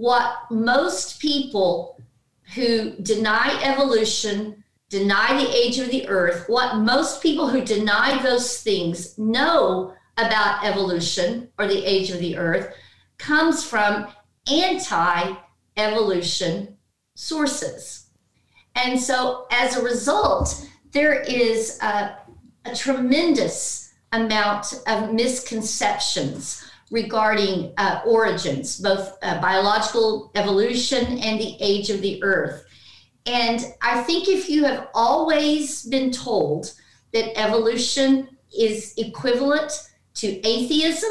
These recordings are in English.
what most people who deny evolution, deny the age of the earth, what most people who deny those things know about evolution or the age of the earth comes from anti evolution sources. And so as a result, there is a, a tremendous amount of misconceptions regarding uh, origins, both uh, biological evolution and the age of the earth. And I think if you have always been told that evolution is equivalent to atheism,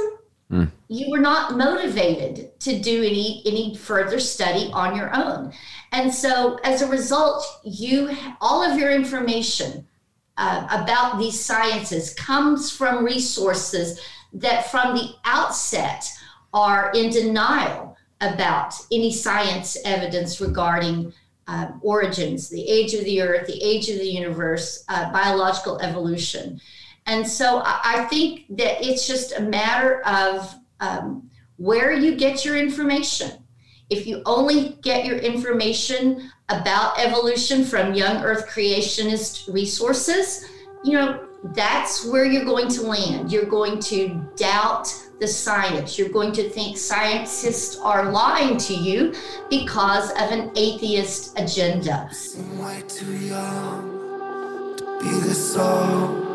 mm. you were not motivated to do any any further study on your own. And so as a result, you all of your information uh, about these sciences comes from resources that from the outset are in denial about any science evidence regarding uh, origins, the age of the earth, the age of the universe, uh, biological evolution. And so I, I, think that it's just a matter of um, where you get your information. If you only get your information about evolution from young earth creationist resources, you know, that's where you're going to land. You're going to doubt the science. You're going to think scientists are lying to you because of an atheist agenda. too young to be this old.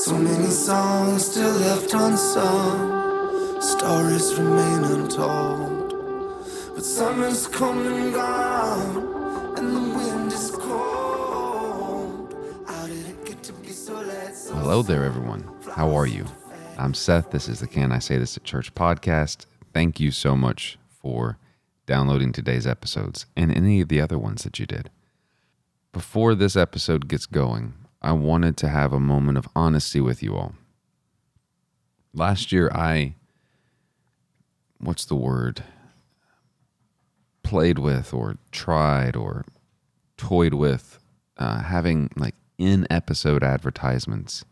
So many songs still left unsung. Stories remain untold. But summer's come and gone, and the wind is Hello there, everyone. How are you? I'm Seth. This is the Can I Say This at Church podcast. Thank you so much for downloading today's episodes and any of the other ones that you did. Before this episode gets going, I wanted to have a moment of honesty with you all. Last year, I, what's the word? Played with or tried or toyed with uh, having like in episode advertisements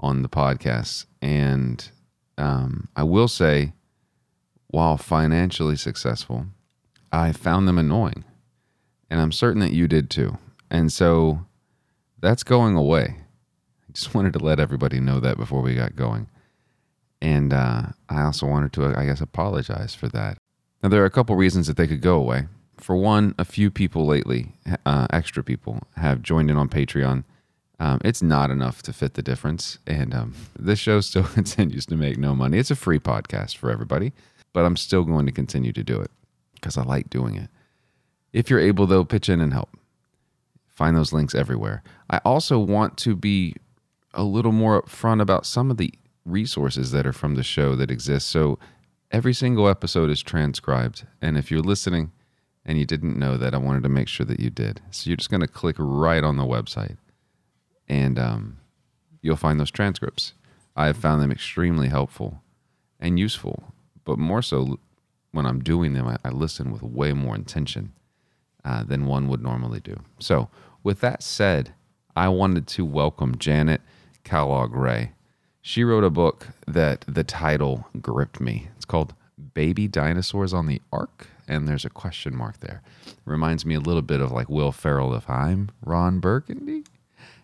on the podcast. And um, I will say, while financially successful, I found them annoying. And I'm certain that you did too. And so that's going away. I just wanted to let everybody know that before we got going. And uh, I also wanted to, I guess, apologize for that. Now, there are a couple reasons that they could go away for one, a few people lately, uh, extra people, have joined in on Patreon. Um, it's not enough to fit the difference. And um, this show still continues to make no money. It's a free podcast for everybody, but I'm still going to continue to do it because I like doing it. If you're able, though, pitch in and help. Find those links everywhere. I also want to be a little more upfront about some of the resources that are from the show that exist. So every single episode is transcribed. And if you're listening, and you didn't know that, I wanted to make sure that you did. So you're just going to click right on the website and um, you'll find those transcripts. I have found them extremely helpful and useful, but more so when I'm doing them, I, I listen with way more intention uh, than one would normally do. So, with that said, I wanted to welcome Janet Kellogg Ray. She wrote a book that the title gripped me. It's called Baby Dinosaurs on the Ark and there's a question mark there. Reminds me a little bit of like Will Ferrell if I'm Ron Burgundy,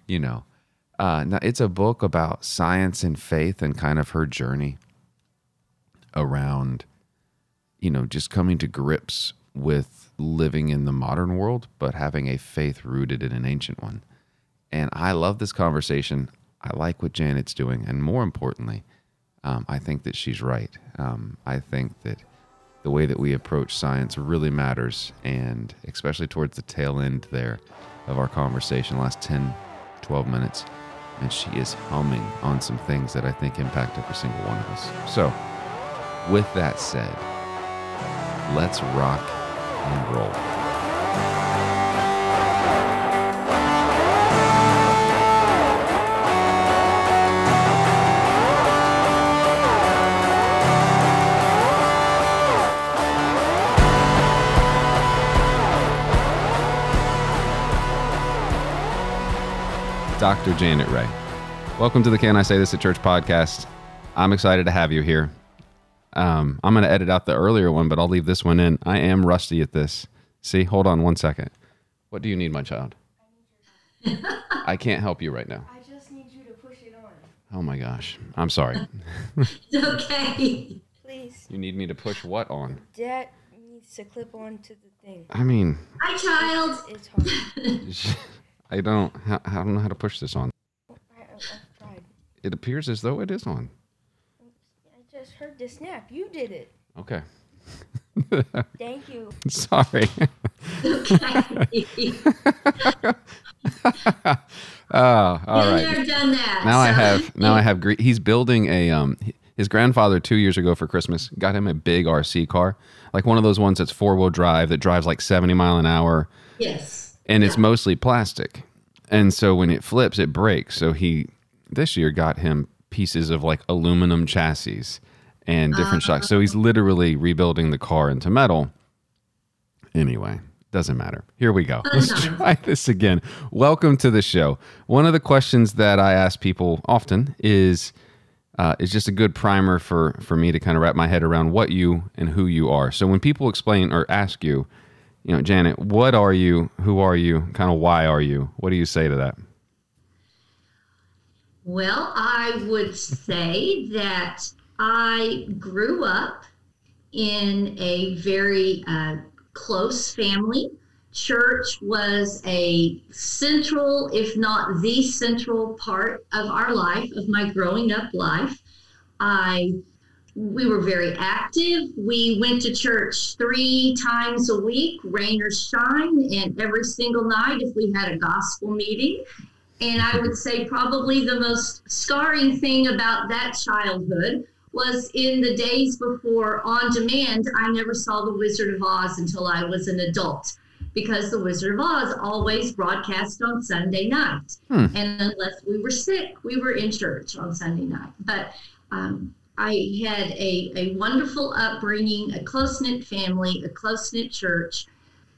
you know. Uh, now it's a book about science and faith and kind of her journey around, you know, just coming to grips with living in the modern world, but having a faith rooted in an ancient one. And I love this conversation. I like what Janet's doing, and more importantly, um, I think that she's right. Um, I think that the way that we approach science really matters. And especially towards the tail end there of our conversation, last 10, 12 minutes. And she is humming on some things that I think impact every single one of us. So, with that said, let's rock and roll. Dr. Janet Ray. Welcome to the Can I Say This at Church podcast. I'm excited to have you here. Um, I'm going to edit out the earlier one, but I'll leave this one in. I am rusty at this. See, hold on one second. What do you need, my child? I can't help you right now. I just need you to push it on. Oh my gosh. I'm sorry. It's okay. Please. you need me to push what on? That needs to clip onto the thing. I mean, Hi, child. It's hard. I don't, I I don't know how to push this on. I, tried. It appears as though it is on. I just heard the snap. You did it. Okay. Thank you. Sorry. Okay. Oh, all Been right. there, done that. Now I have now I have gre- he's building a um his grandfather 2 years ago for Christmas got him a big RC car like one of those ones that's four-wheel drive that drives like 70 mile an hour Yes. And it's mostly plastic. And so when it flips it breaks. So he this year got him pieces of like aluminum chassis and different shocks. So he's literally rebuilding the car into metal. Anyway, doesn't matter. Here we go. Let's try this again. Welcome to the show. One of the questions that I ask people often is uh, is just a good primer for for me to kind of wrap my head around what you and who you are. So when people explain or ask you, you know, Janet, what are you? Who are you? Kind of why are you? What do you say to that? Well, I would say that I grew up in a very uh, close family. Church was a central, if not the central part of our life, of my growing up life. I we were very active. We went to church three times a week, rain or shine, and every single night if we had a gospel meeting. And I would say probably the most scarring thing about that childhood was in the days before on demand, I never saw The Wizard of Oz until I was an adult because The Wizard of Oz always broadcast on Sunday night. Hmm. And unless we were sick, we were in church on Sunday night. But um, I had a, a wonderful upbringing, a close knit family, a close knit church.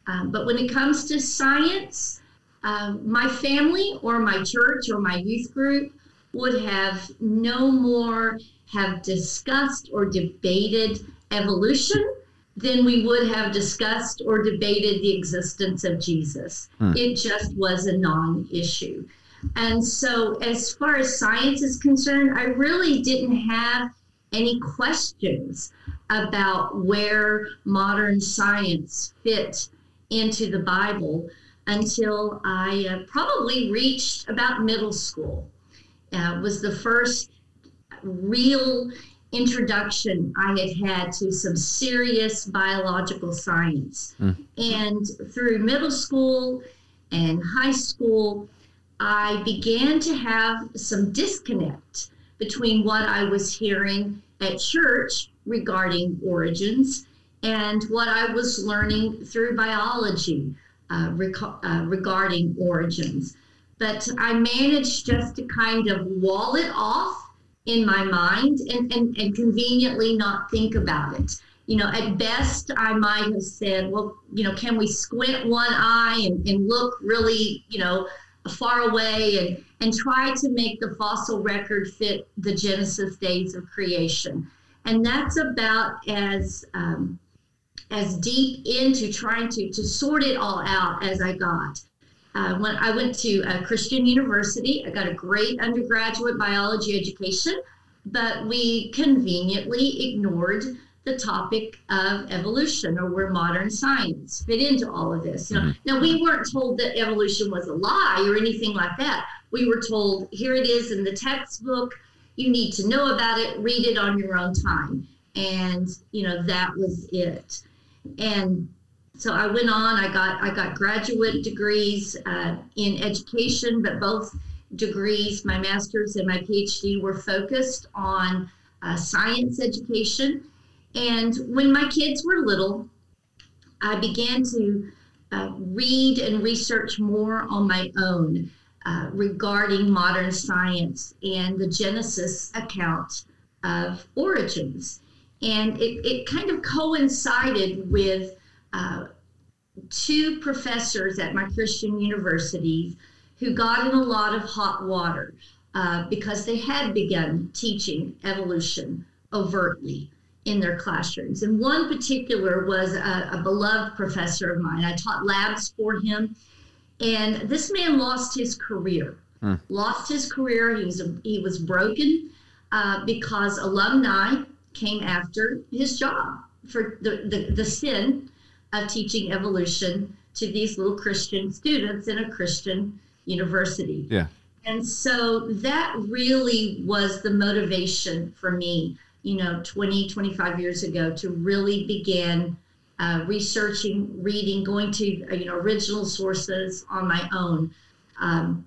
Um, but when it comes to science, um, my family or my church or my youth group would have no more have discussed or debated evolution than we would have discussed or debated the existence of Jesus. Hmm. It just was a non issue. And so, as far as science is concerned, I really didn't have any questions about where modern science fit into the Bible until I uh, probably reached about middle school. Uh, was the first real introduction I had had to some serious biological science. Mm. And through middle school and high school, I began to have some disconnect between what I was hearing at church regarding origins and what I was learning through biology uh, uh, regarding origins. But I managed just to kind of wall it off in my mind and, and, and conveniently not think about it. You know, at best, I might have said, well, you know, can we squint one eye and, and look really, you know, far away and, and try to make the fossil record fit the Genesis days of creation? And that's about as um, as deep into trying to to sort it all out as I got. Uh, when I went to a Christian university, I got a great undergraduate biology education, but we conveniently ignored the topic of evolution or where modern science fit into all of this. You know, now we weren't told that evolution was a lie or anything like that. We were told here it is in the textbook. You need to know about it. Read it on your own time, and you know that was it. And so I went on. I got I got graduate degrees uh, in education, but both degrees, my master's and my PhD, were focused on uh, science education. And when my kids were little, I began to uh, read and research more on my own uh, regarding modern science and the Genesis account of origins. And it, it kind of coincided with uh, two professors at my Christian universities who got in a lot of hot water uh, because they had begun teaching evolution overtly in their classrooms. And one particular was a, a beloved professor of mine. I taught labs for him. And this man lost his career. Hmm. Lost his career. He was he was broken uh, because alumni came after his job for the, the, the sin of teaching evolution to these little Christian students in a Christian university. Yeah. And so that really was the motivation for me, you know, 20, 25 years ago to really begin uh, researching, reading, going to, uh, you know, original sources on my own. Um,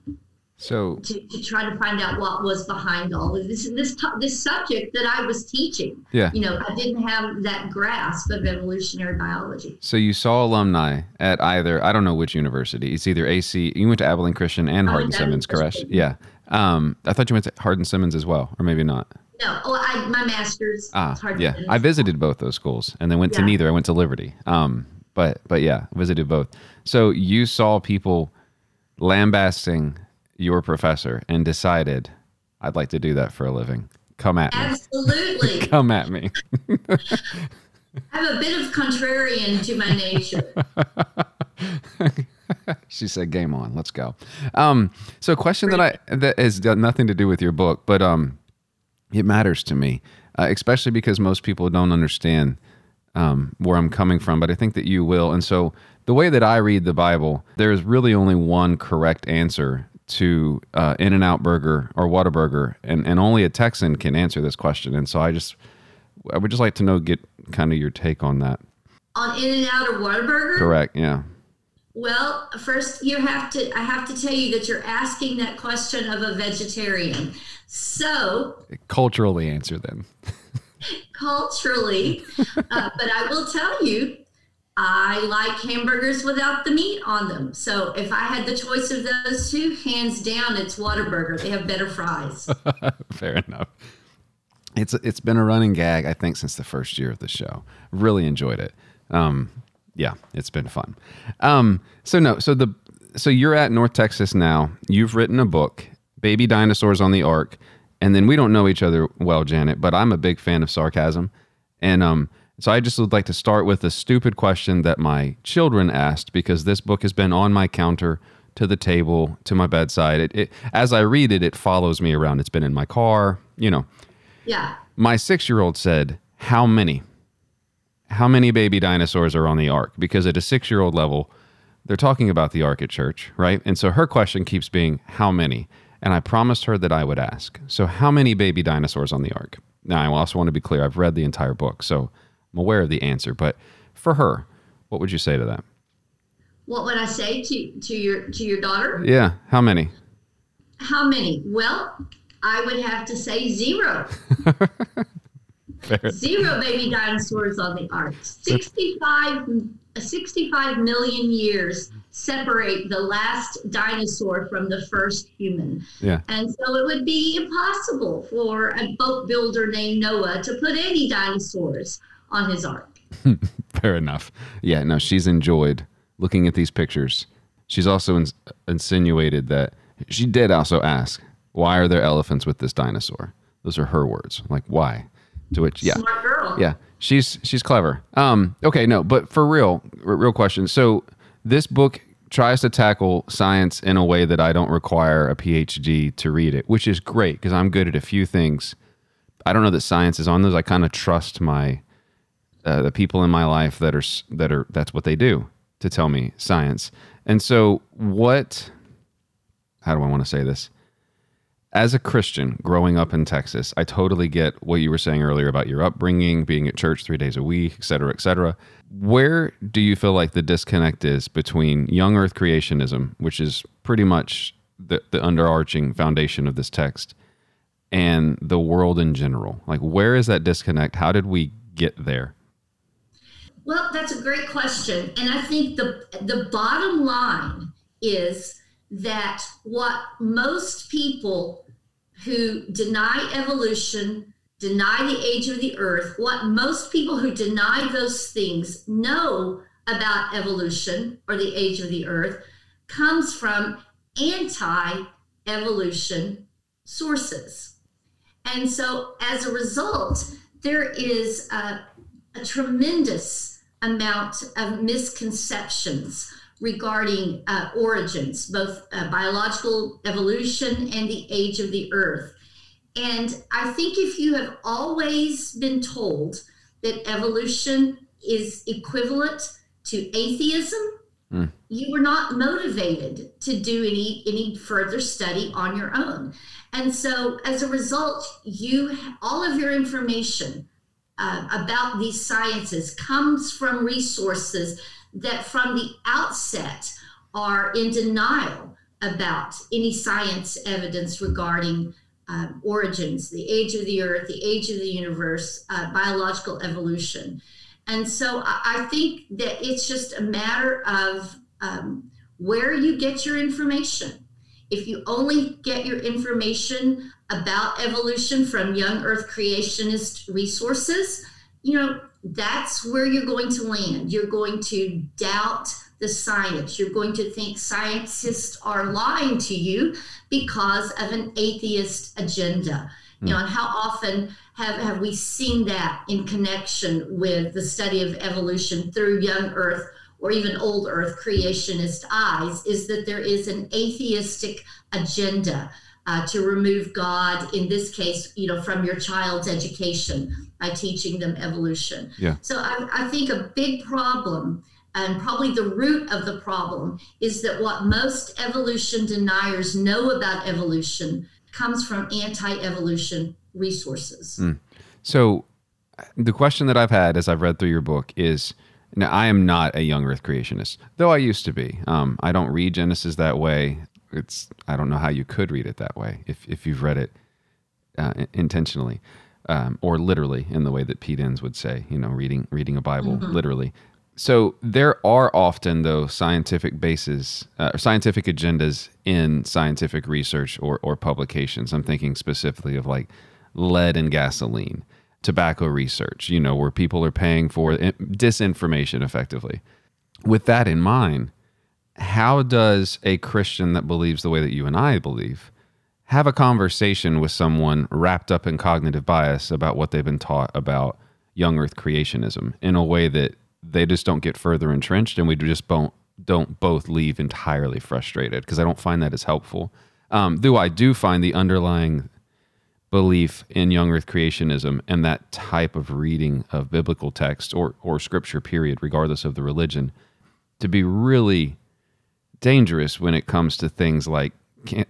So to, to try to find out what was behind all of this this this subject that I was teaching. Yeah. You know, I didn't have that grasp of evolutionary biology. so you saw alumni at either I don't know which university. It's either AC. You went to Abilene Christian and Hardin Simmons, correct? Yeah. Um, I thought you went to Hardin Simmons as well, or maybe not. No, oh, I my master's. Ah, it's hard yeah. I visited both those schools and then went to neither. I went to Liberty. Um, but but yeah, visited both. So you saw people lambasting your professor and decided I'd like to do that for a living. Come at me. Absolutely. Come at me. I have a bit of contrarian to my nature. she said, "Game on, let's go." Um, so, a question that I that has got nothing to do with your book, but um, it matters to me, uh, especially because most people don't understand um, where I'm coming from. But I think that you will. And so, the way that I read the Bible, there is really only one correct answer to uh, In-N-Out Burger or Whataburger, and and only a Texan can answer this question. And so, I just I would just like to know, get kind of your take on that. On In-N-Out or Whataburger? Correct? Yeah. Well, first you have to I have to tell you that you're asking that question of a vegetarian. So Culturally answer them. culturally, uh, but I will tell you, I like hamburgers without the meat on them. So if I had the choice of those two, hands down, it's Whataburger. They have better fries. Fair enough. It's it's been a running gag, I think, since the first year of the show. Really enjoyed it. Um, yeah, it's been fun. Um, so no, so the so you're at North Texas now. You've written a book, Baby Dinosaurs on the Ark, and then we don't know each other well, Janet, but I'm a big fan of sarcasm, and um, so I just would like to start with a stupid question that my children asked because this book has been on my counter to the table to my bedside. It, it as I read it, it follows me around. It's been in my car, you know. Yeah. My six year old said, How many? How many baby dinosaurs are on the ark? Because at a six year old level, they're talking about the ark at church, right? And so her question keeps being, How many? And I promised her that I would ask. So, how many baby dinosaurs on the ark? Now, I also want to be clear I've read the entire book, so I'm aware of the answer. But for her, what would you say to that? What would I say to, to your to your daughter? Yeah, how many? How many? Well, I would have to say zero. Zero baby dinosaurs on the ark. 65, 65 million years separate the last dinosaur from the first human. Yeah. And so it would be impossible for a boat builder named Noah to put any dinosaurs on his ark. Fair enough. Yeah, no, she's enjoyed looking at these pictures. She's also ins- insinuated that she did also ask, why are there elephants with this dinosaur? Those are her words. Like, why? To which, yeah. Smart girl. Yeah, she's she's clever. Um, okay, no, but for real, real question. So this book tries to tackle science in a way that I don't require a PhD to read it, which is great because I'm good at a few things. I don't know that science is on those. I kind of trust my uh, the people in my life that are that are that's what they do to tell me science. And so, what? How do I want to say this? As a Christian growing up in Texas, I totally get what you were saying earlier about your upbringing, being at church three days a week, et cetera, et cetera. Where do you feel like the disconnect is between young earth creationism, which is pretty much the, the underarching foundation of this text, and the world in general? Like, where is that disconnect? How did we get there? Well, that's a great question. And I think the the bottom line is that what most people who deny evolution, deny the age of the earth, what most people who deny those things know about evolution or the age of the earth comes from anti evolution sources. And so as a result, there is a, a tremendous amount of misconceptions regarding uh, origins, both uh, biological evolution and the age of the earth. And I think if you have always been told that evolution is equivalent to atheism, mm. you were not motivated to do any any further study on your own. And so as a result, you all of your information uh, about these sciences comes from resources that from the outset are in denial about any science evidence regarding um, origins, the age of the earth, the age of the universe, uh, biological evolution. And so I, I, think that it's just a matter of um, where you get your information. If you only get your information about evolution from young earth creationist resources, you know, that's where you're going to land. You're going to doubt the science. You're going to think scientists are lying to you because of an atheist agenda. Mm. You know, and how often have, have we seen that in connection with the study of evolution through young earth or even old earth creationist eyes is that there is an atheistic agenda uh, to remove God, in this case, you know, from your child's education by teaching them evolution. Yeah. So I, I think a big problem and probably the root of the problem is that what most evolution deniers know about evolution comes from anti-evolution resources. Mm. So the question that I've had as I've read through your book is now I am not a young earth creationist, though I used to be. Um, I don't read Genesis that way it's I don't know how you could read it that way if if you've read it uh, intentionally um, or literally in the way that Pete Enns would say, you know, reading reading a Bible mm-hmm. literally. So there are often though scientific bases uh, scientific agendas in scientific research or or publications. I'm thinking specifically of like lead and gasoline, tobacco research, you know, where people are paying for disinformation effectively. With that in mind, how does a Christian that believes the way that you and I believe have a conversation with someone wrapped up in cognitive bias about what they've been taught about young earth creationism in a way that they just don't get further entrenched and we just don't don't both leave entirely frustrated because I don't find that as helpful. Um, though I do find the underlying belief in young earth creationism and that type of reading of biblical text or or scripture period regardless of the religion to be really dangerous when it comes to things like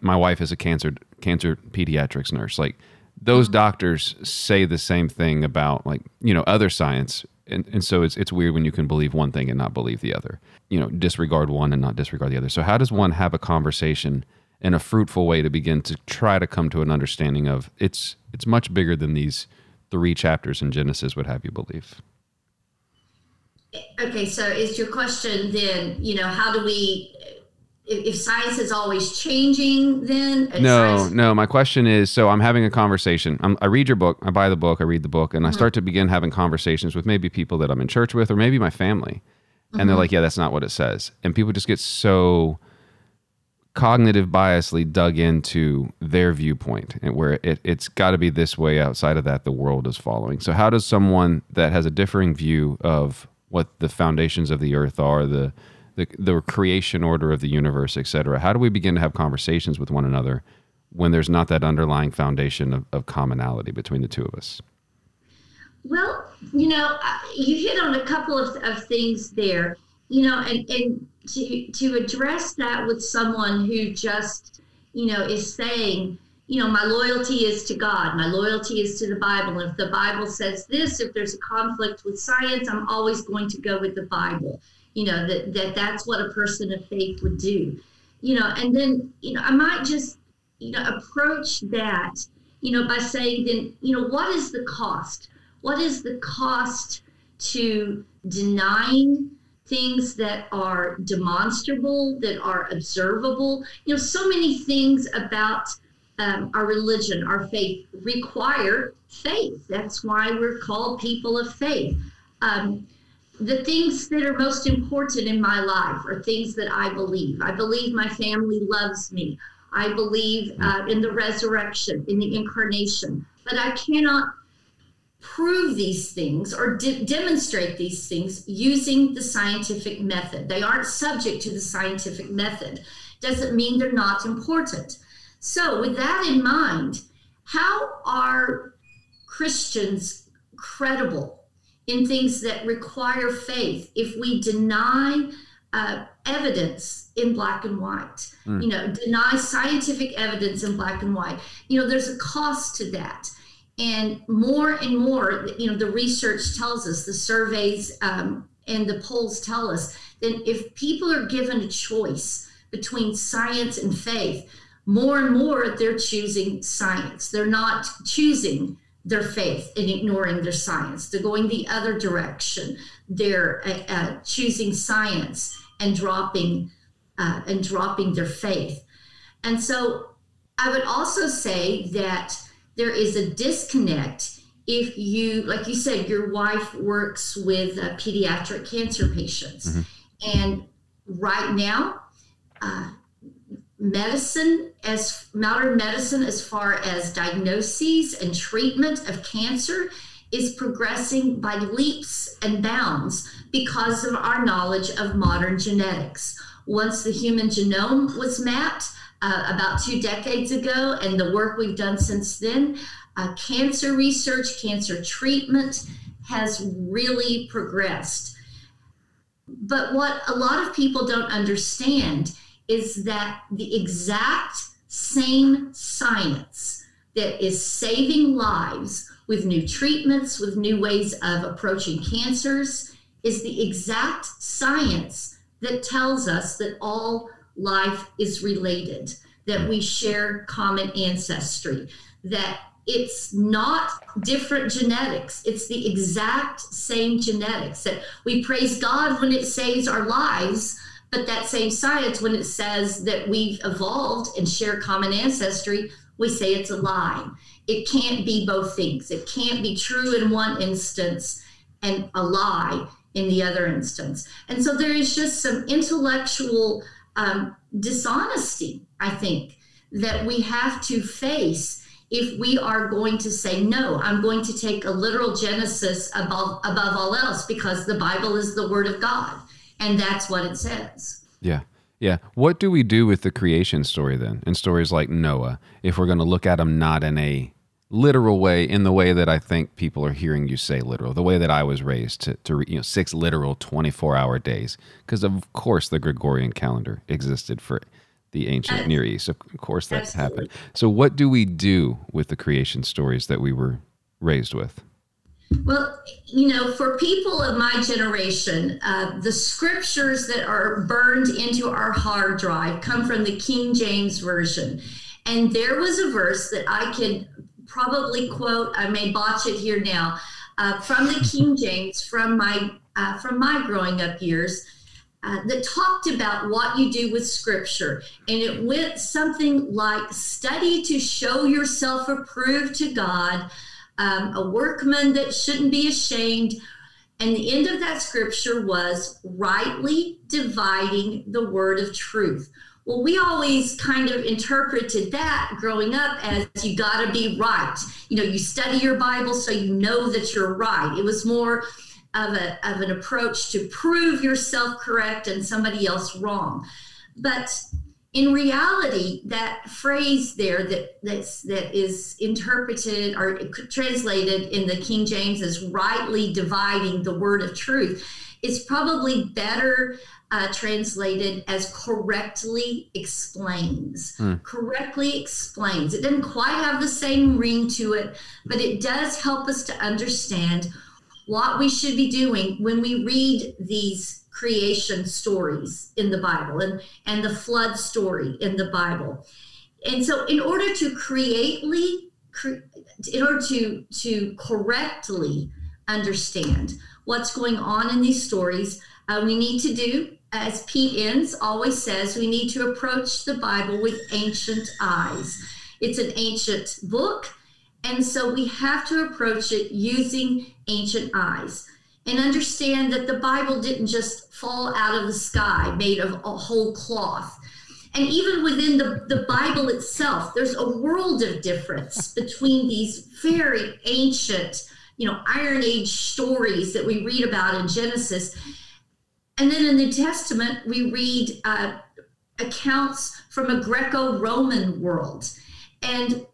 my wife is a cancer cancer pediatrics nurse. Like those mm-hmm. doctors say the same thing about like you know other science, and and so it's it's weird when you can believe one thing and not believe the other. You know, disregard one and not disregard the other. So how does one have a conversation? in a fruitful way to begin to try to come to an understanding of it's it's much bigger than these three chapters in Genesis would have you believe. Okay, so is your question then, you know, how do we if, science is always changing then no science- no my question is so i'm having a conversation I'm, i read your book i buy the book i read the book and mm-hmm. i start to begin having conversations with maybe people that i'm in church with or maybe my family and mm-hmm. they're like yeah that's not what it says and people just get so cognitive biasly dug into their viewpoint and where it, it's got to be this way outside of that the world is following so how does someone that has a differing view of what the foundations of the earth are the the, creation order of the universe, et cetera. How do we begin to have conversations with one another when there's not that underlying foundation of, of commonality between the two of us? Well, you know, uh, you hit on a couple of, of things there, you know, and, and to, to address that with someone who just, you know, is saying, you know, my loyalty is to God, my loyalty is to the Bible. If the Bible says this, if there's a conflict with science, I'm always going to go with the Bible you know that, that that's what a person of faith would do. You know and then you know i might just you know approach that you know by saying then you know what is the cost? What is the cost to denying things that are demonstrable that are observable? You know so many things about um, our religion our faith require faith. That's why we're called people of faith. Um, the things that are most important in my life are things that I believe. I believe my family loves me. I believe uh, in the resurrection, in the incarnation. But I cannot prove these things or de- demonstrate these things using the scientific method. They aren't subject to the scientific method. Doesn't mean they're not important. So, with that in mind, how are Christians credible in things that require faith if we deny uh, evidence in black and white? Mm. You know, deny scientific evidence in black and white. You know, there's a cost to that and more and more you know the research tells us the surveys um, and the polls tell us that if people are given a choice between science and faith more and more they're choosing science they're not choosing their faith and ignoring their science they're going the other direction they're uh, uh, choosing science and dropping uh, and dropping their faith and so i would also say that there is a disconnect if you, like you said, your wife works with uh, pediatric cancer patients. Mm-hmm. And right now, uh, medicine, as modern medicine, as far as diagnoses and treatment of cancer, is progressing by leaps and bounds because of our knowledge of modern genetics. Once the human genome was mapped, uh, about two decades ago, and the work we've done since then. Uh, cancer research, cancer treatment has really progressed. But what a lot of people don't understand is that the exact same science that is saving lives with new treatments, with new ways of approaching cancers, is the exact science that tells us that all life is related, that we share common ancestry, that it's not different genetics. It's the exact same genetics that we praise God when it saves our lives, but that same science, when it says that we've evolved and share common ancestry, we say it's a lie. It can't be both things. It can't be true in one instance and a lie in the other instance. And so there is just some intellectual um, dishonesty, I think, that we have to face if we are going to say, no, I'm going to take a literal Genesis above, above all else because the Bible is the Word of God. And that's what it says. Yeah. Yeah. What do we do with the creation story then? And stories like Noah, if we're going to look at them not in a literal way in the way that I think people are hearing you say literal, the way that I was raised to, to you know, six literal 24 hour days. Because of course the Gregorian calendar existed for the ancient Near East. Of course that Absolutely. happened. So what do we do with the creation stories that we were raised with? Well, you know, for people of my generation, uh, the scriptures that are burned into our hard drive come from the King James Version. And there was a verse that I can probably quote, I may botch it here now, uh, from the King James from my uh, from my growing up years. Uh, that talked about what you do with scripture. And it went something like study to show yourself approved to God, um, a workman that shouldn't be ashamed. And the end of that scripture was rightly dividing the word of truth. Well, we always kind of interpreted that growing up as you got to be right. You know, you study your Bible so you know that you're right. It was more of, a, of an approach to prove yourself correct and somebody else wrong. But in reality, that phrase there that that's, that is interpreted or translated in the King James as rightly dividing the word of truth is probably better uh, translated as correctly explains. Mm. Correctly explains. It doesn't quite have the same ring to it, but it does help us to understand what we should be doing when we read these creation stories in the Bible and, and the flood story in the Bible. And so, in order to creately, in order to, to correctly understand what's going on in these stories, uh, we need to do as Pete Enns always says, we need to approach the Bible with ancient eyes. It's an ancient book, and so we have to approach it using ancient eyes and understand that the Bible didn't just fall out of the sky made of a whole cloth. And even within the, the Bible itself, there's a world of difference between these very ancient you know, Iron Age stories that we read about in Genesis. And then in the New Testament, we read uh, accounts from a Greco Roman world. And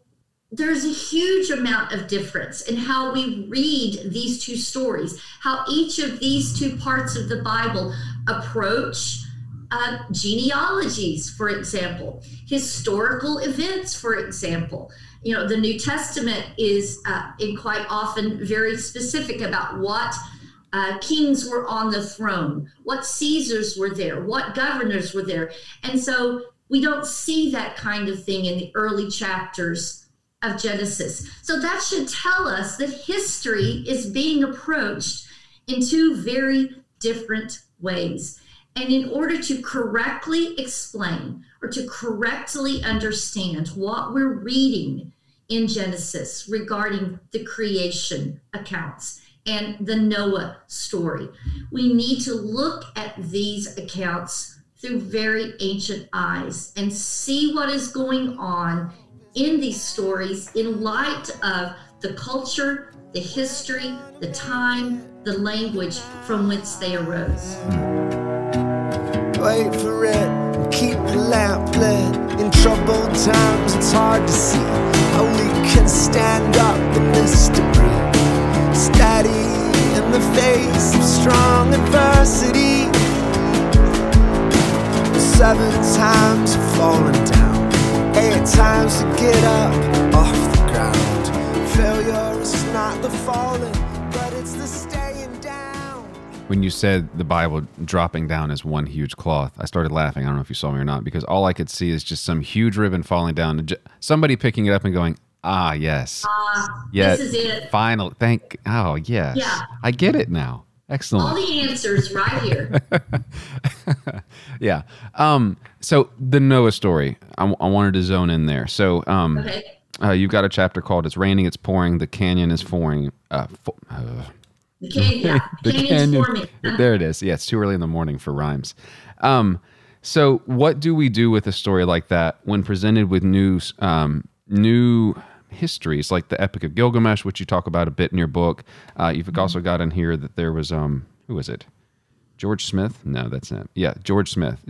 there's a huge amount of difference in how we read these two stories, how each of these two parts of the Bible approach uh, genealogies, for example, historical events, for example. You know, the New Testament is uh, in quite often very specific about what uh, kings were on the throne, what Caesars were there, what governors were there. And so we don't see that kind of thing in the early chapters of Genesis. So that should tell us that history is being approached in two very different ways. And in order to correctly explain or to correctly understand what we're reading in Genesis regarding the creation accounts and the Noah story, we need to look at these accounts through very ancient eyes and see what is going on in these stories in light of the culture, the history, the time, the language from whence they arose. Wait for it, keep the lamp lit. In troubled times, it's hard to see can stand up in this debris. Steady in the face of strong adversity. Seven times down, eight times to get up off the ground. Failure is not the falling, but it's the staying down. When you said the Bible dropping down as one huge cloth, I started laughing. I don't know if you saw me or not, because all I could see is just some huge ribbon falling down, and somebody picking it up and going, "Ah, yes, Uh, yeah, This is it. final." Thank. Oh, yes, Yeah. I get it now. Excellent. All the answers right here. yeah. Um. So the Noah story, I, I wanted to zone in there. So, um, Okay. uh, you've got a chapter called "It's Raining, It's Pouring, The Canyon Is Pouring." Uh, fo- uh, The can- yeah, the canyon. forming. There it is. Yeah, it's too early in the morning for rhymes. Um, so, what do we do with a story like that when presented with new, um, new histories, like the Epic of Gilgamesh, which you talk about a bit in your book? Uh, you've Mm-hmm. also got in here that there was, um, who was it? George Smith? No, that's not. Yeah, George Smith.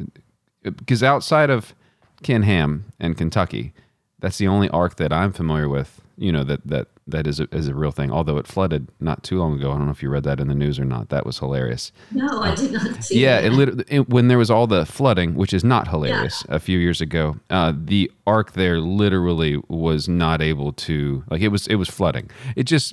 Because outside of Ken Ham and Kentucky, that's the only ark that I'm familiar with. You know that that that is a, is a real thing. Although it flooded not too long ago. I don't know if you read that in the news or not. That was hilarious. No, I did not see Yeah, that. it, when there was all the flooding, which is not hilarious, a few years ago. Uh, the ark there literally was not able to like it was it was flooding. It just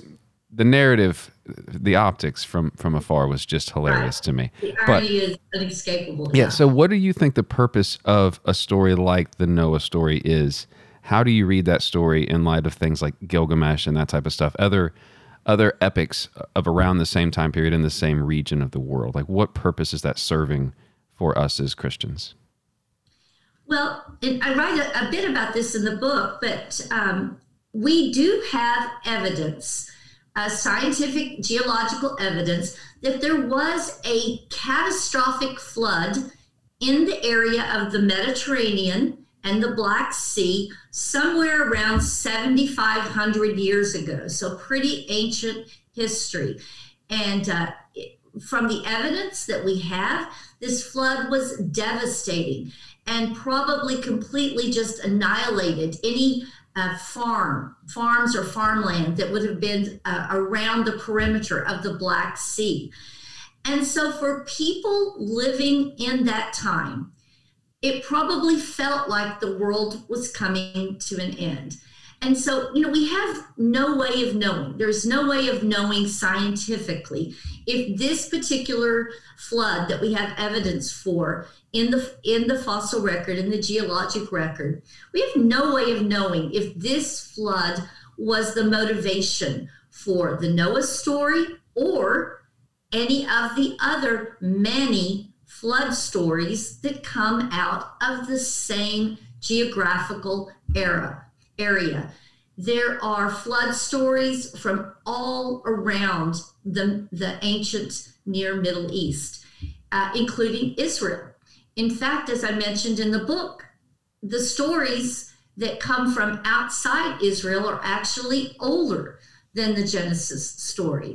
the narrative, the optics from from afar was just hilarious to me. the But irony is unescapable. yeah. So, what do you think the purpose of a story like the Noah story is? How do you read that story in light of things like Gilgamesh and that type of stuff? Other other epics of around the same time period in the same region of the world. Like, what purpose is that serving for us as Christians? Well, I write a, a bit about this in the book, but um, we do have evidence, uh, scientific geological evidence, that there was a catastrophic flood in the area of the Mediterranean and the Black Sea somewhere around 7,500 years ago. So, pretty ancient history. And uh, from the evidence that we have, this flood was devastating and probably completely just annihilated any uh, farm, farms or farmland that would have been uh, around the perimeter of the Black Sea. And so, for people living in that time, it probably felt like the world was coming to an end. And so, you know, we have no way of knowing. There's no way of knowing scientifically if this particular flood that we have evidence for in the in the fossil record in the geologic record, we have no way of knowing if this flood was the motivation for the Noah story or any of the other many flood stories that come out of the same geographical era area. There are flood stories from all around the, the ancient Near Middle East, uh, including Israel. In fact, as I mentioned in the book, the stories that come from outside Israel are actually older than the Genesis story.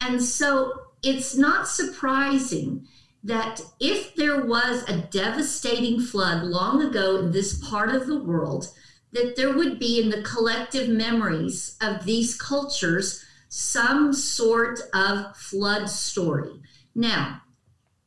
And so it's not surprising that if there was a devastating flood long ago in this part of the world, that there would be in the collective memories of these cultures some sort of flood story. Now,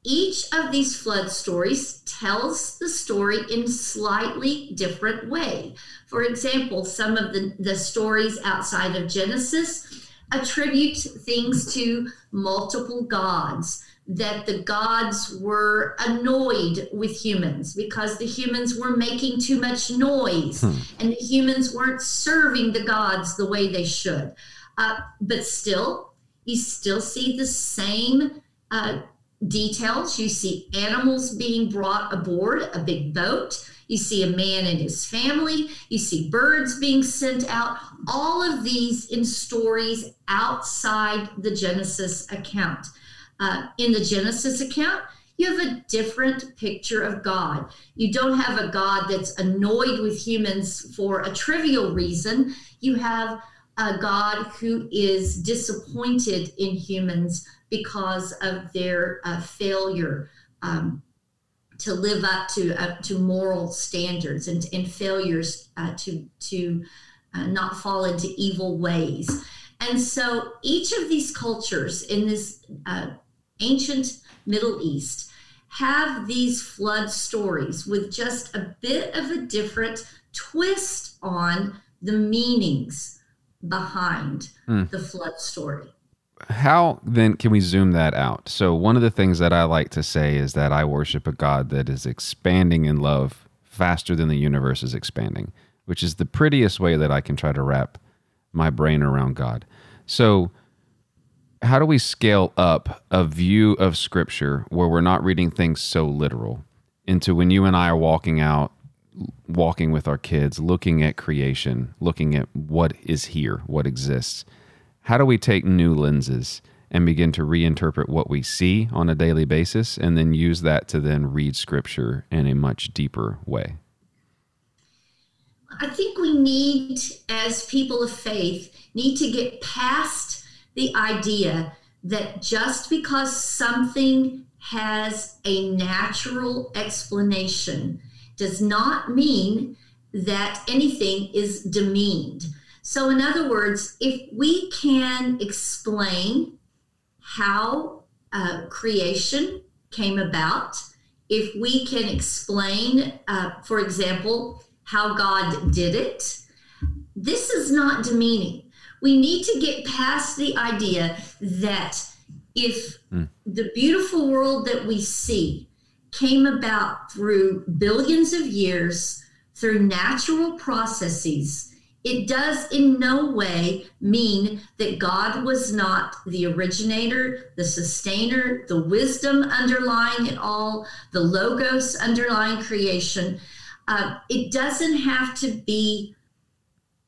each of these flood stories tells the story in slightly different way. For example, some of the, the stories outside of Genesis attribute things to multiple gods that the gods were annoyed with humans because the humans were making too much noise and the humans weren't serving the gods the way they should. Uh, but still, you still see the same uh, details. You see animals being brought aboard a big boat. You see a man and his family. You see birds being sent out. All of these in stories outside the Genesis account. Uh, in the Genesis account, you have a different picture of God. You don't have a God that's annoyed with humans for a trivial reason. You have a God who is disappointed in humans because of their uh, failure um, to live up to uh, to moral standards and, and failures uh, to to uh, not fall into evil ways. And so each of these cultures in this uh, ancient Middle East have these flood stories with just a bit of a different twist on the meanings behind hmm. the flood story. How then can we zoom that out? So, one of the things that I like to say is that I worship a God that is expanding in love faster than the universe is expanding, which is the prettiest way that I can try to wrap my brain around God. So, how do we scale up a view of scripture where we're not reading things so literal into when you and I are walking out, walking with our kids, looking at creation, looking at what is here, what exists? How do we take new lenses and begin to reinterpret what we see on a daily basis and then use that to then read scripture in a much deeper way? I think we need, as people of faith, need to get past the idea that just because something has a natural explanation does not mean that anything is demeaned. So, in other words, if we can explain how uh, creation came about, if we can explain, uh, for example, how God did it, this is not demeaning. We need to get past the idea that if the beautiful world that we see came about through billions of years, through natural processes, it does in no way mean that God was not the originator, the sustainer, the wisdom underlying it all, the logos underlying creation. Uh, it doesn't have to be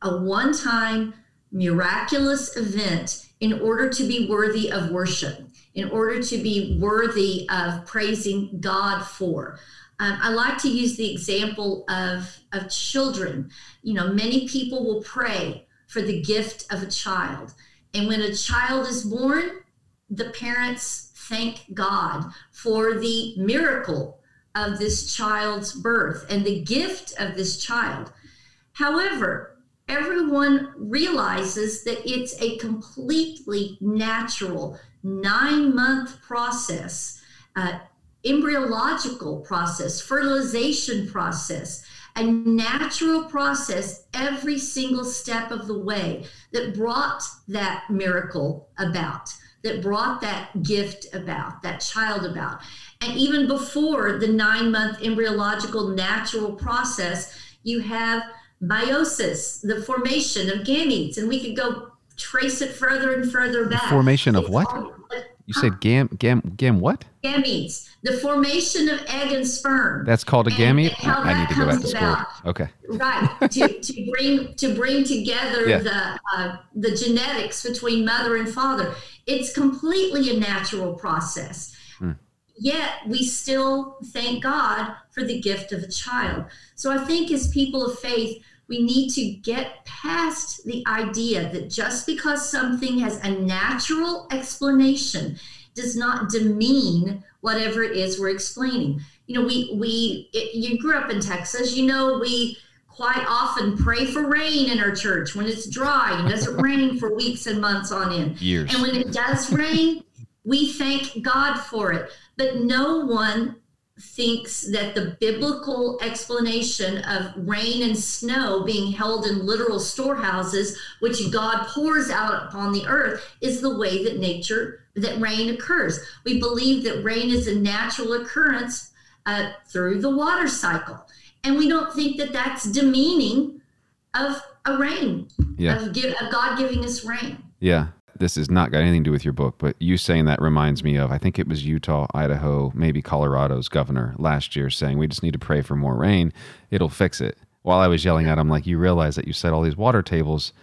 a one time miraculous event in order to be worthy of worship, in order to be worthy of praising God for. Um, I like to use the example of, of children. You know, many people will pray for the gift of a child. And when a child is born, the parents thank God for the miracle of this child's birth and the gift of this child. However, everyone realizes that it's a completely natural nine month process, uh, embryological process, fertilization process, a natural process every single step of the way that brought that miracle about, that brought that gift about, that child about. And even before the nine month embryological natural process, you have meiosis, the formation of gametes, and we could go trace it further and further back. Formation of what? You said gam gam gam what? gametes, the formation of egg and sperm. That's called a gamete. I need to go back to school. about. Okay. right to, to bring to bring together Yeah. the uh, the genetics between mother and father it's completely a natural process Hmm. yet we still thank god for the gift of a child so i think as people of faith We need to get past the idea that just because something has a natural explanation does not demean whatever it is we're explaining. You know, we we it, you grew up in Texas. You know, we quite often pray for rain in our church when it's dry and doesn't rain for weeks and months on end. Years. And when it does rain, we thank God for it. But no one thinks that the biblical explanation of rain and snow being held in literal storehouses, which God pours out upon the earth, is the way that nature, that rain occurs. We believe that rain is a natural occurrence uh, through the water cycle. And we don't think that that's demeaning of a rain, Yeah. of, give, of God giving us rain. Yeah. This has not got anything to do with your book, but you saying that reminds me of I think it was Utah, Idaho, maybe Colorado's governor last year saying we just need to pray for more rain. It'll fix it. While I was yelling at him, like, you realize that you set all these water tables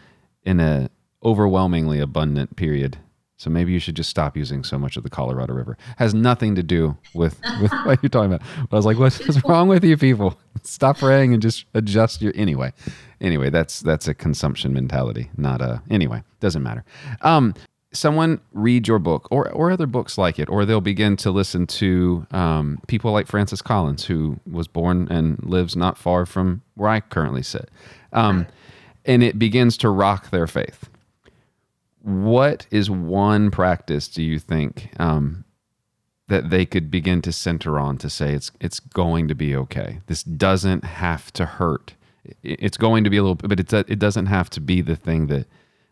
in a overwhelmingly abundant period. So maybe you should just stop using so much of the Colorado River. Has nothing to do with, with what you're talking about. But I was like, what's, what's wrong with you people? Stop praying and just adjust your anyway. Anyway, that's that's a consumption mentality, not a anyway, doesn't matter. Um someone read your book or or other books like it, or they'll begin to listen to um, people like Francis Collins, who was born and lives not far from where I currently sit. Um, and it begins to rock their faith what is one practice do you think um, that they could begin to center on to say it's it's going to be okay? This doesn't have to hurt. It's going to be a little, bit but it's it doesn't have to be the thing that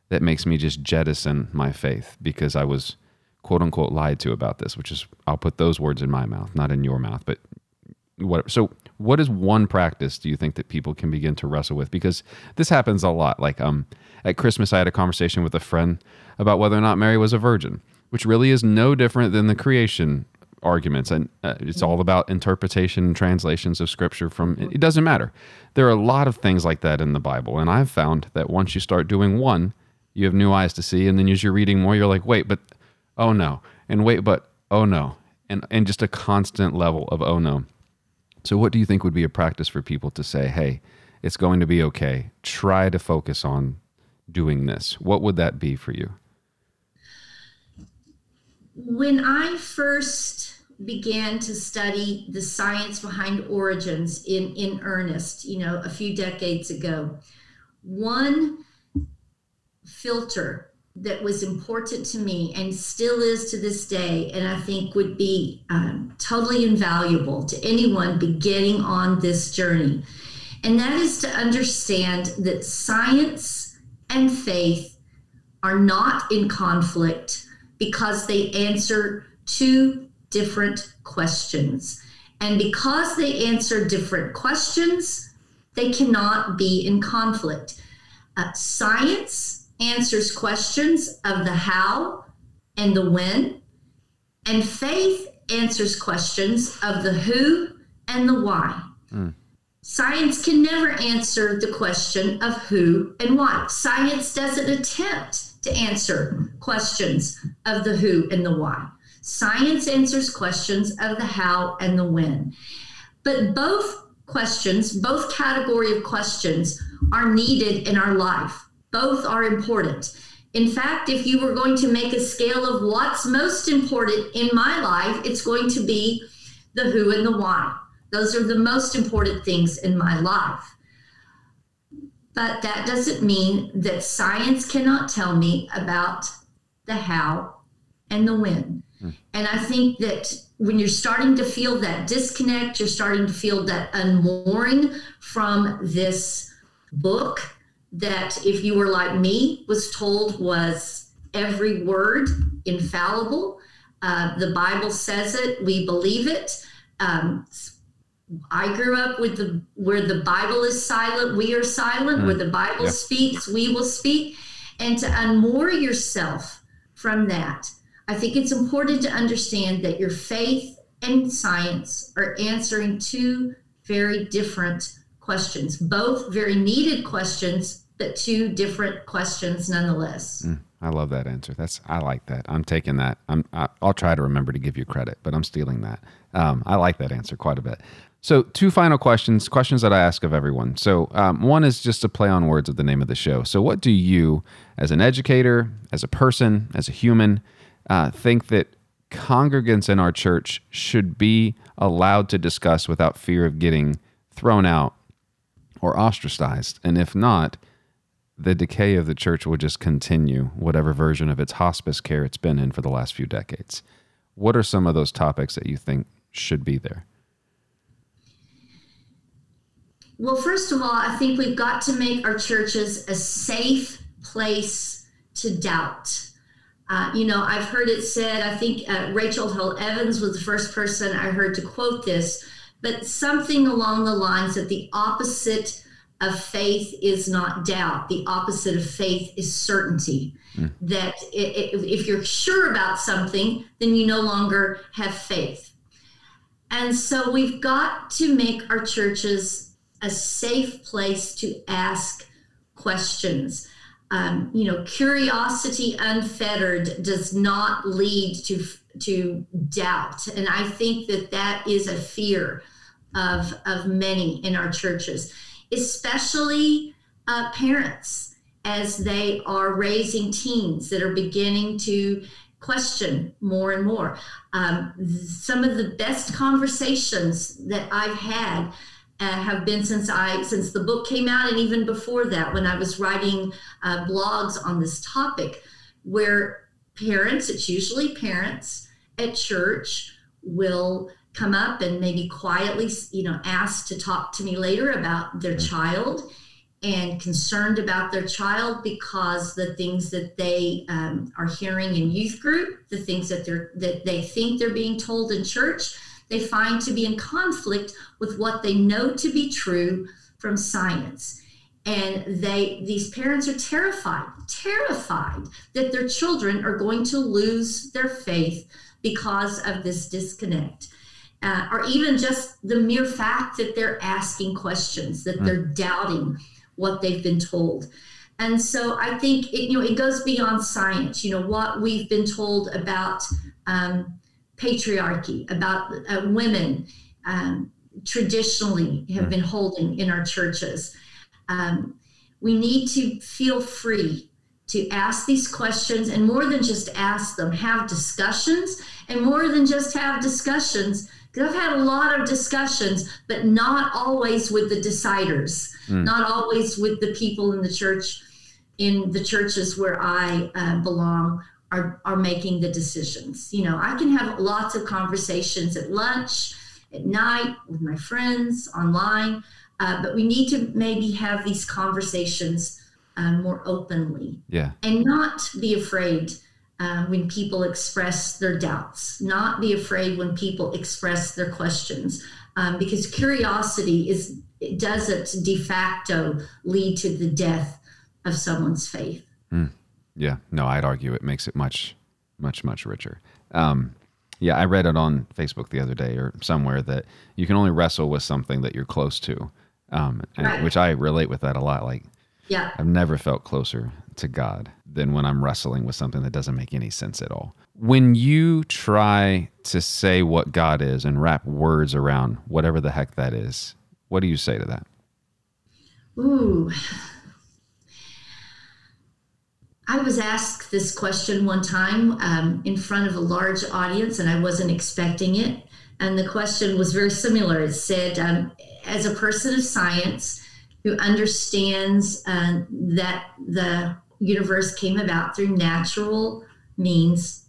that makes me just jettison my faith because I was quote unquote lied to about this. Which is I'll put those words in my mouth, not in your mouth, but whatever. So, what is one practice do you think that people can begin to wrestle with? Because this happens a lot. Like, um, at Christmas, I had a conversation with a friend about whether or not Mary was a virgin, which really is no different than the creation arguments, and uh, it's all about interpretation and translations of Scripture. From it doesn't matter. There are a lot of things like that in the Bible, and I've found that once you start doing one, you have new eyes to see, and then as you're reading more, you're like, wait, but oh no, and wait, but oh no, and and just a constant level of oh no. So, what do you think would be a practice for people to say, hey, it's going to be okay? Try to focus on doing this. What would that be for you? When I first began to study the science behind origins in, in earnest, you know, a few decades ago, one filter that was important to me and still is to this day, and I think would be um, totally invaluable to anyone beginning on this journey. And that is to understand that science and faith are not in conflict because they answer two different questions. And because they answer different questions, they cannot be in conflict. Uh, science answers questions of the how and the when, and faith answers questions of the who and the why. Hmm. Science can never answer the question of who and why. Science doesn't attempt to answer questions of the who and the why. Science answers questions of the how and the when. But both questions, both category of questions are needed in our life. Both are important. In fact, if you were going to make a scale of what's most important in my life, it's going to be the who and the why. Those are the most important things in my life. But that doesn't mean that science cannot tell me about the how and the when. Hmm. And I think that when you're starting to feel that disconnect, you're starting to feel that unmooring from this book that if you were like me was told was every word infallible. Uh, the bible says it. We believe it. Um, i grew up with the where the bible is silent we are silent. Where the bible Yeah. speaks we will speak. And to unmoor yourself from that i think it's important to understand that your faith and science are answering two very different questions both very needed questions but two different questions nonetheless I love that answer. That's I like that. I'm taking that. I'm I, I'll try to remember to give you credit, but I'm stealing that. Um, I like that answer quite a bit. So, two final questions, questions that I ask of everyone. So, um, one is just a play on words of the name of the show. So, what do you, as an educator, as a person, as a human, uh, think that congregants in our church should be allowed to discuss without fear of getting thrown out or ostracized? And if not, the decay of the church will just continue, whatever version of its hospice care it's been in for the last few decades. What are some of those topics that you think should be there? Well, first of all, I think we've got to make our churches a safe place to doubt. Uh, you know, I've heard it said, I think uh, Rachel Held Evans was the first person I heard to quote this, but something along the lines that the opposite of faith is not doubt. The opposite of faith is certainty. Mm. That if you're sure about something, then you no longer have faith. And so we've got to make our churches a safe place to ask questions. Um, you know, curiosity unfettered does not lead to to doubt, and I think that that is a fear of of many in our churches, especially uh, parents as they are raising teens that are beginning to question more and more. Um, some of the best conversations that I've had uh, have been since I since the book came out, and even before that, when I was writing uh, blogs on this topic, where parents, it's usually parents at church, will come up and maybe quietly, you know, ask to talk to me later about their child and concerned about their child because the things that they um, are hearing in youth group, the things that they're that they think they're being told in church, they find to be in conflict with what they know to be true from science. And they these parents are terrified terrified that their children are going to lose their faith because of this disconnect uh, or even just the mere fact that they're asking questions that mm. they're doubting what they've been told and so i think it, you know it goes beyond science you know what we've been told about um, patriarchy, about uh, women um, traditionally have been holding in our churches. Um, we need to feel free to ask these questions and more than just ask them, have discussions and more than just have discussions. I've had a lot of discussions, but not always with the deciders, mm. not always with the people in the church, in the churches where I uh, belong are, are making the decisions. You know, I can have lots of conversations at lunch, at night, with my friends, online, uh, but we need to maybe have these conversations uh, more openly. Yeah. And not be afraid uh, when people express their doubts, not be afraid when people express their questions, um, because curiosity is it doesn't de facto lead to the death of someone's faith. Mm. Yeah, no, I'd argue it makes it much, much, much richer. Um, yeah, I read it on Facebook the other day or somewhere that you can only wrestle with something that you're close to, um, and, right. which I relate with that a lot. Like, yeah, I've never felt closer to God than when I'm wrestling with something that doesn't make any sense at all. When you try to say what God is and wrap words around whatever the heck that is, what do you say to that? Ooh, I was asked this question one time um, in front of a large audience, and I wasn't expecting it. And the question was very similar. It said, um, as a person of science who understands uh, that the universe came about through natural means,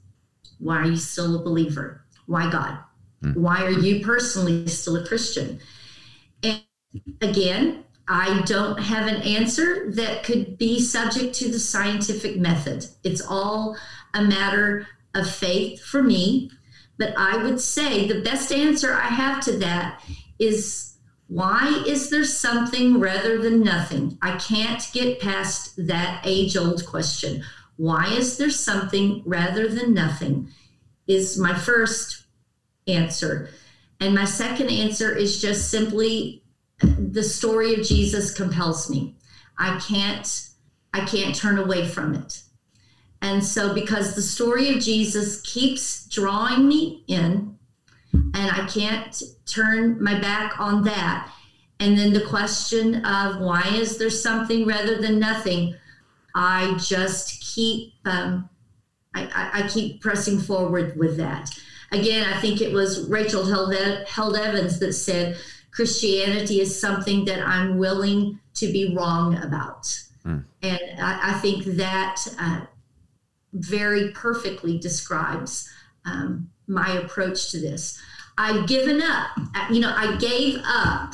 why are you still a believer? Why God? Mm. Why are you personally still a Christian? And again, I don't have an answer that could be subject to the scientific method. It's all a matter of faith for me. But I would say the best answer I have to that is why is there something rather than nothing? I can't get past that age old question. Why is there something rather than nothing? Is my first answer. And my second answer is just simply the story of Jesus compels me. I can't I can't turn away from it. And so because the story of Jesus keeps drawing me in and I can't turn my back on that. And then the question of why is there something rather than nothing? I just keep um, I, I, I keep pressing forward with that. Again, I think it was Rachel Held, Held Evans that said Christianity is something that I'm willing to be wrong about. Mm. And I, I, think that uh, very perfectly describes um, my approach to this. I've given up. You know, I gave up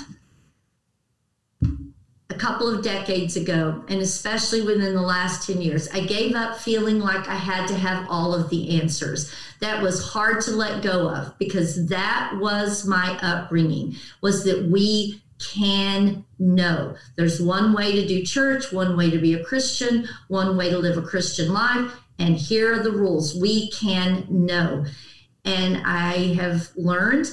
a couple of decades ago, and especially within the last 10 years, I gave up feeling like I had to have all of the answers. That was hard to let go of because that was my upbringing, was that we can know. There's one way to do church, one way to be a Christian, one way to live a Christian life, and here are the rules. We can know. And I have learned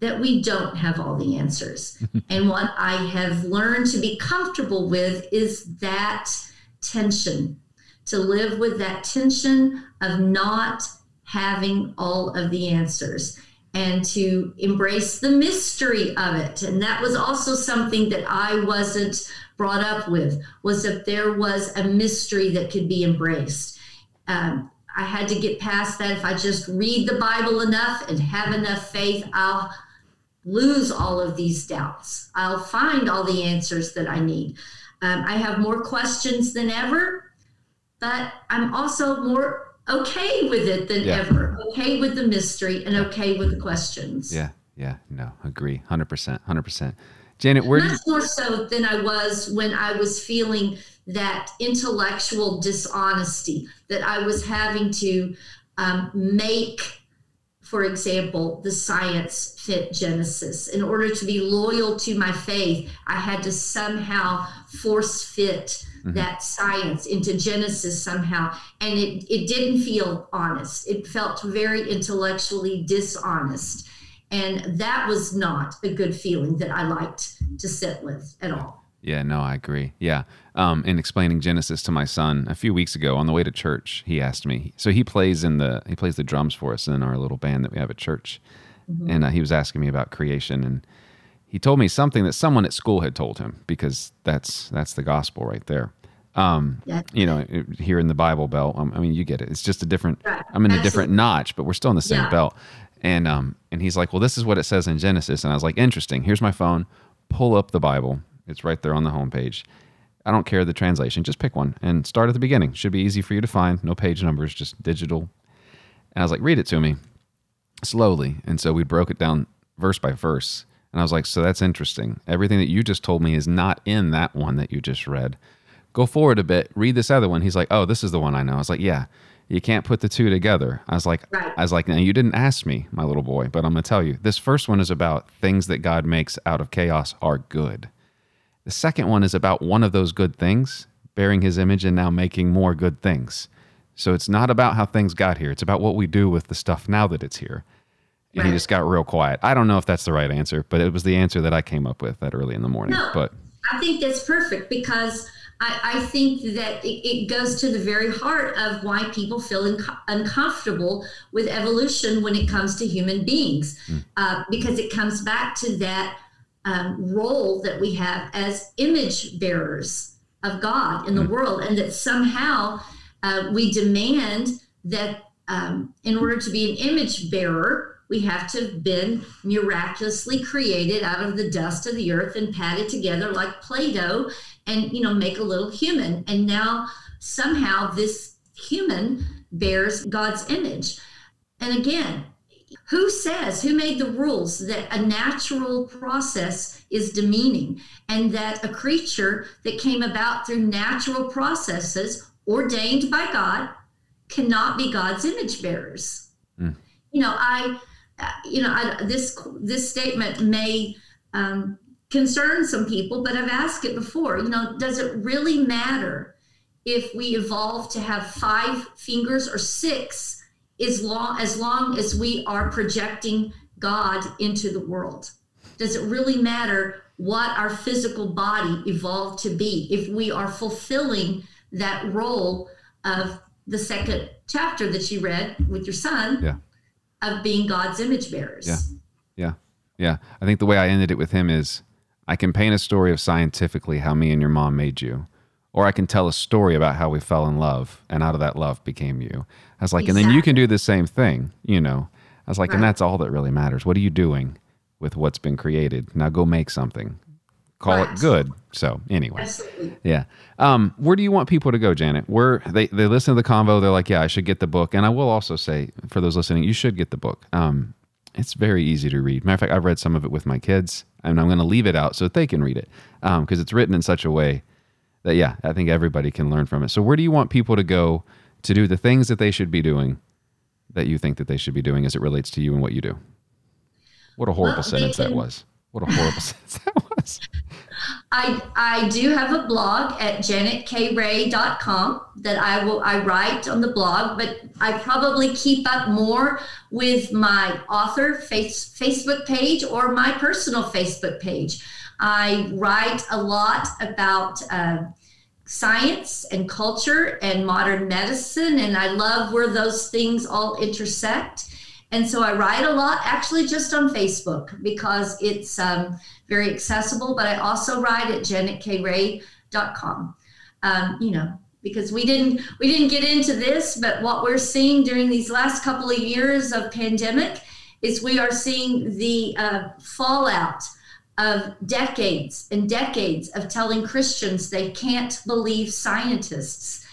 that we don't have all the answers. and what I have learned to be comfortable with is that tension, to live with that tension of not having all of the answers and to embrace the mystery of it. And that was also something that I wasn't brought up with was that there was a mystery that could be embraced. Um, I had to get past that. If I just read the Bible enough and have enough faith, I'll lose all of these doubts. I'll find all the answers that I need. Um, I have more questions than ever, but I'm also more okay with it than yeah. ever. Okay with the mystery and okay with the questions. Yeah, yeah, no, agree, hundred percent, hundred percent. Janet, where much more so than I was when I was feeling that intellectual dishonesty that I was having to um, make for example, the science fit Genesis. In order to be loyal to my faith, I had to somehow force fit mm-hmm. that science into Genesis somehow. And it, it didn't feel honest. It felt very intellectually dishonest. And that was not a good feeling that I liked to sit with at all. Yeah, no, I agree. Yeah. Um, in explaining Genesis to my son a few weeks ago on the way to church, he asked me. So he plays in the he plays the drums for us in our little band that we have at church, mm-hmm. and uh, he was asking me about creation, and he told me something that someone at school had told him because that's that's the gospel right there. Um, yeah. You know, here in the Bible Belt, um, I mean, you get it. It's just a different. Right. I'm in a different notch, but we're still in the same yeah. belt. And um, and he's like, well, this is what it says in Genesis, and I was like, interesting. Here's my phone. Pull up the Bible it's right there on the homepage. I don't care the translation, just pick one and start at the beginning. Should be easy for you to find. No page numbers, just digital. And I was like, read it to me slowly. And so we broke it down verse by verse. And I was like, so that's interesting. Everything that you just told me is not in that one that you just read. Go forward a bit, read this other one. He's like, oh, this is the one I know. I was like, yeah, you can't put the two together. I was like, right. I was like, now you didn't ask me, my little boy, but I'm gonna tell you. This first one is about things that God makes out of chaos are good. The second one is about one of those good things, bearing his image and now making more good things. So it's not about how things got here, it's about what we do with the stuff now that it's here. And right. he just got real quiet. I don't know if that's the right answer, but it was the answer that I came up with that early in the morning. No, but I think that's perfect because I, I think that it, it, goes to the very heart of why people feel inco- uncomfortable with evolution when it comes to human beings, mm. uh, because it comes back to that um, role that we have as image bearers of God in the mm-hmm. world, and that somehow uh, we demand that um, in order to be an image bearer, we have to have been miraculously created out of the dust of the earth and patted together like Play-Doh, and you know make a little human. And now somehow this human bears God's image. And again, who says, who made the rules that a natural process is demeaning and that a creature that came about through natural processes ordained by God cannot be God's image bearers? Mm. You know, I, you know, I, this this statement may um, concern some people, but I've asked it before. You know, does it really matter if we evolve to have five fingers or six? As long as long as we are projecting God into the world. Does it really matter what our physical body evolved to be if we are fulfilling that role of the second chapter that you read with your son? Yeah. of being God's image bearers. Yeah. Yeah. Yeah. I think the way I ended it with him is I can paint a story of scientifically how me and your mom made you. Or I can tell a story about how we fell in love and out of that love became you. I was like, and then you can do the same thing, you know. I was like, and that's all that really matters. What are you doing with what's been created? Now go make something. Call it good. So anyway. Absolutely. Yeah. Um, where do you want people to go, Janet? Where they, they listen to the convo, they're like, yeah, I should get the book. And I will also say, for those listening, you should get the book. Um, it's very easy to read. Matter of fact, I've read some of it with my kids, and I'm going to leave it out so they can read it because it's written in such a way that, yeah, I think everybody can learn from it. So, where do you want people to go to do the things that they should be doing that you think that they should be doing as it relates to you and what you do? What a horrible Well, sentence that was. What a horrible sentence that was. I I do have a blog at janetkray.com that I will I write on the blog, but I probably keep up more with my author face, Facebook page or my personal Facebook page. I write a lot about uh, science and culture and modern medicine, and I love where those things all intersect. And so I write a lot, actually, just on Facebook because it's um, very accessible. But I also write at janetkray.com. Um, you know, because we didn't we didn't get into this, but what we're seeing during these last couple of years of pandemic is we are seeing the uh, fallout of decades and decades of telling Christians they can't believe scientists,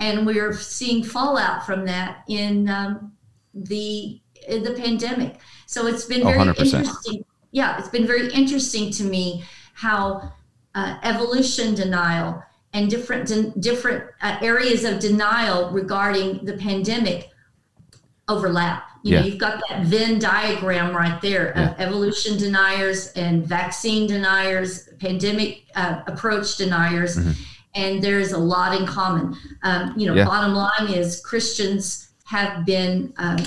and we're seeing fallout from that in um, the in the pandemic. So it's been very 100%. interesting. Yeah, it's been very interesting to me how uh, evolution denial and different different uh, areas of denial regarding the pandemic overlap. You Yeah. know, you've got that Venn diagram right there of evolution deniers and vaccine deniers, pandemic uh, approach deniers, Mm-hmm. and there's a lot in common. Um, you know, Yeah. bottom line is Christians have been um,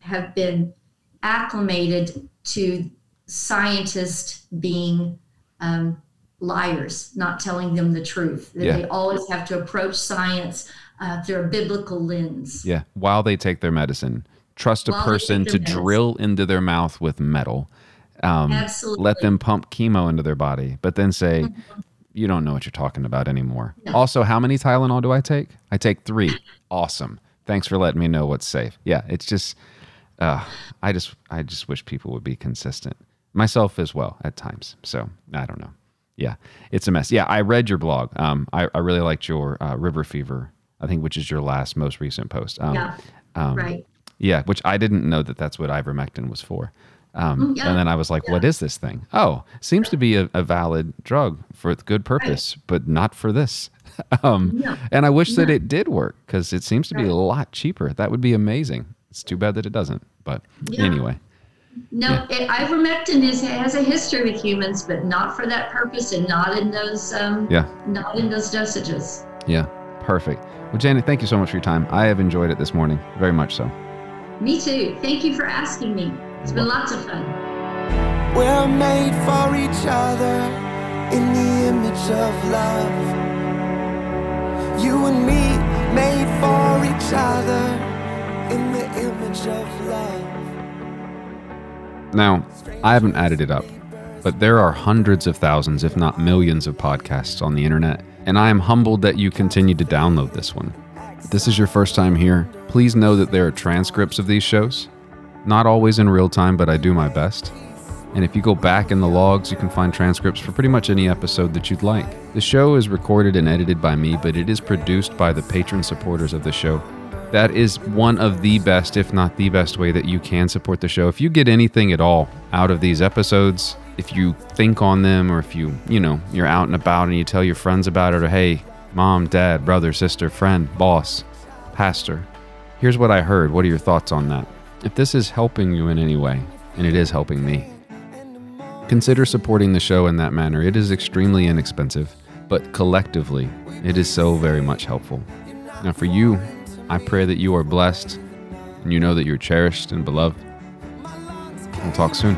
have been acclimated to scientists being um, liars, not telling them the truth. That Yeah. they always have to approach science uh, through a biblical lens. Yeah, while they take their medicine, trust a person to drill into their mouth with metal. Um, Absolutely. Let them pump chemo into their body, but then say, "You don't know what you're talking about anymore." Also, how many Tylenol do I take? I take three. awesome. Thanks for letting me know what's safe. Yeah, it's just, uh, I just, I just wish people would be consistent. Myself as well at times. So I don't know. Yeah, it's a mess. Yeah, I read your blog. Um, I, I really liked your uh, River Fever. I think which is your last, most recent post. Um, Yeah. um, right. Yeah, which I didn't know that that's what ivermectin was for. Um, Mm, yeah, And then I was like, what is this thing? Oh, seems to be a, a valid drug for good purpose, but not for this. um, No. And I wish that it did work because it seems to be a lot cheaper. That would be amazing. It's too bad that it doesn't. But Yeah. anyway, No, it, ivermectin is has a history with humans, but not for that purpose and not in those um, yeah, not in those dosages. yeah, perfect. Well, Janet, thank you so much for your time. I have enjoyed it this morning, very much so. Me too. Thank you for asking me. It's been lots of fun. We're made for each other in the image of love. You and me made for each other in the image of love. Now, I haven't added it up, but there are hundreds of thousands, if not millions, of podcasts on the internet, and I am humbled that you continue to download this one. This is your first time here, please know that there are transcripts of these shows. Not always in real time, but I do my best. And if you go back in the logs, you can find transcripts for pretty much any episode that you'd like. The show is recorded and edited by me, but it is produced by the patron supporters of the show. That is one of the best, if not the best, way that you can support the show. If you get anything at all out of these episodes, if you think on them, or if you, you know, you're out and about and you tell your friends about it, or hey, mom, dad, brother, sister, friend, boss, pastor, here's what I heard. What are your thoughts on that? If this is helping you in any way, and it is helping me, consider supporting the show in that manner. It is extremely inexpensive, but collectively, it is so very much helpful. Now, for you, I pray that you are blessed and you know that you're cherished and beloved. We'll talk soon.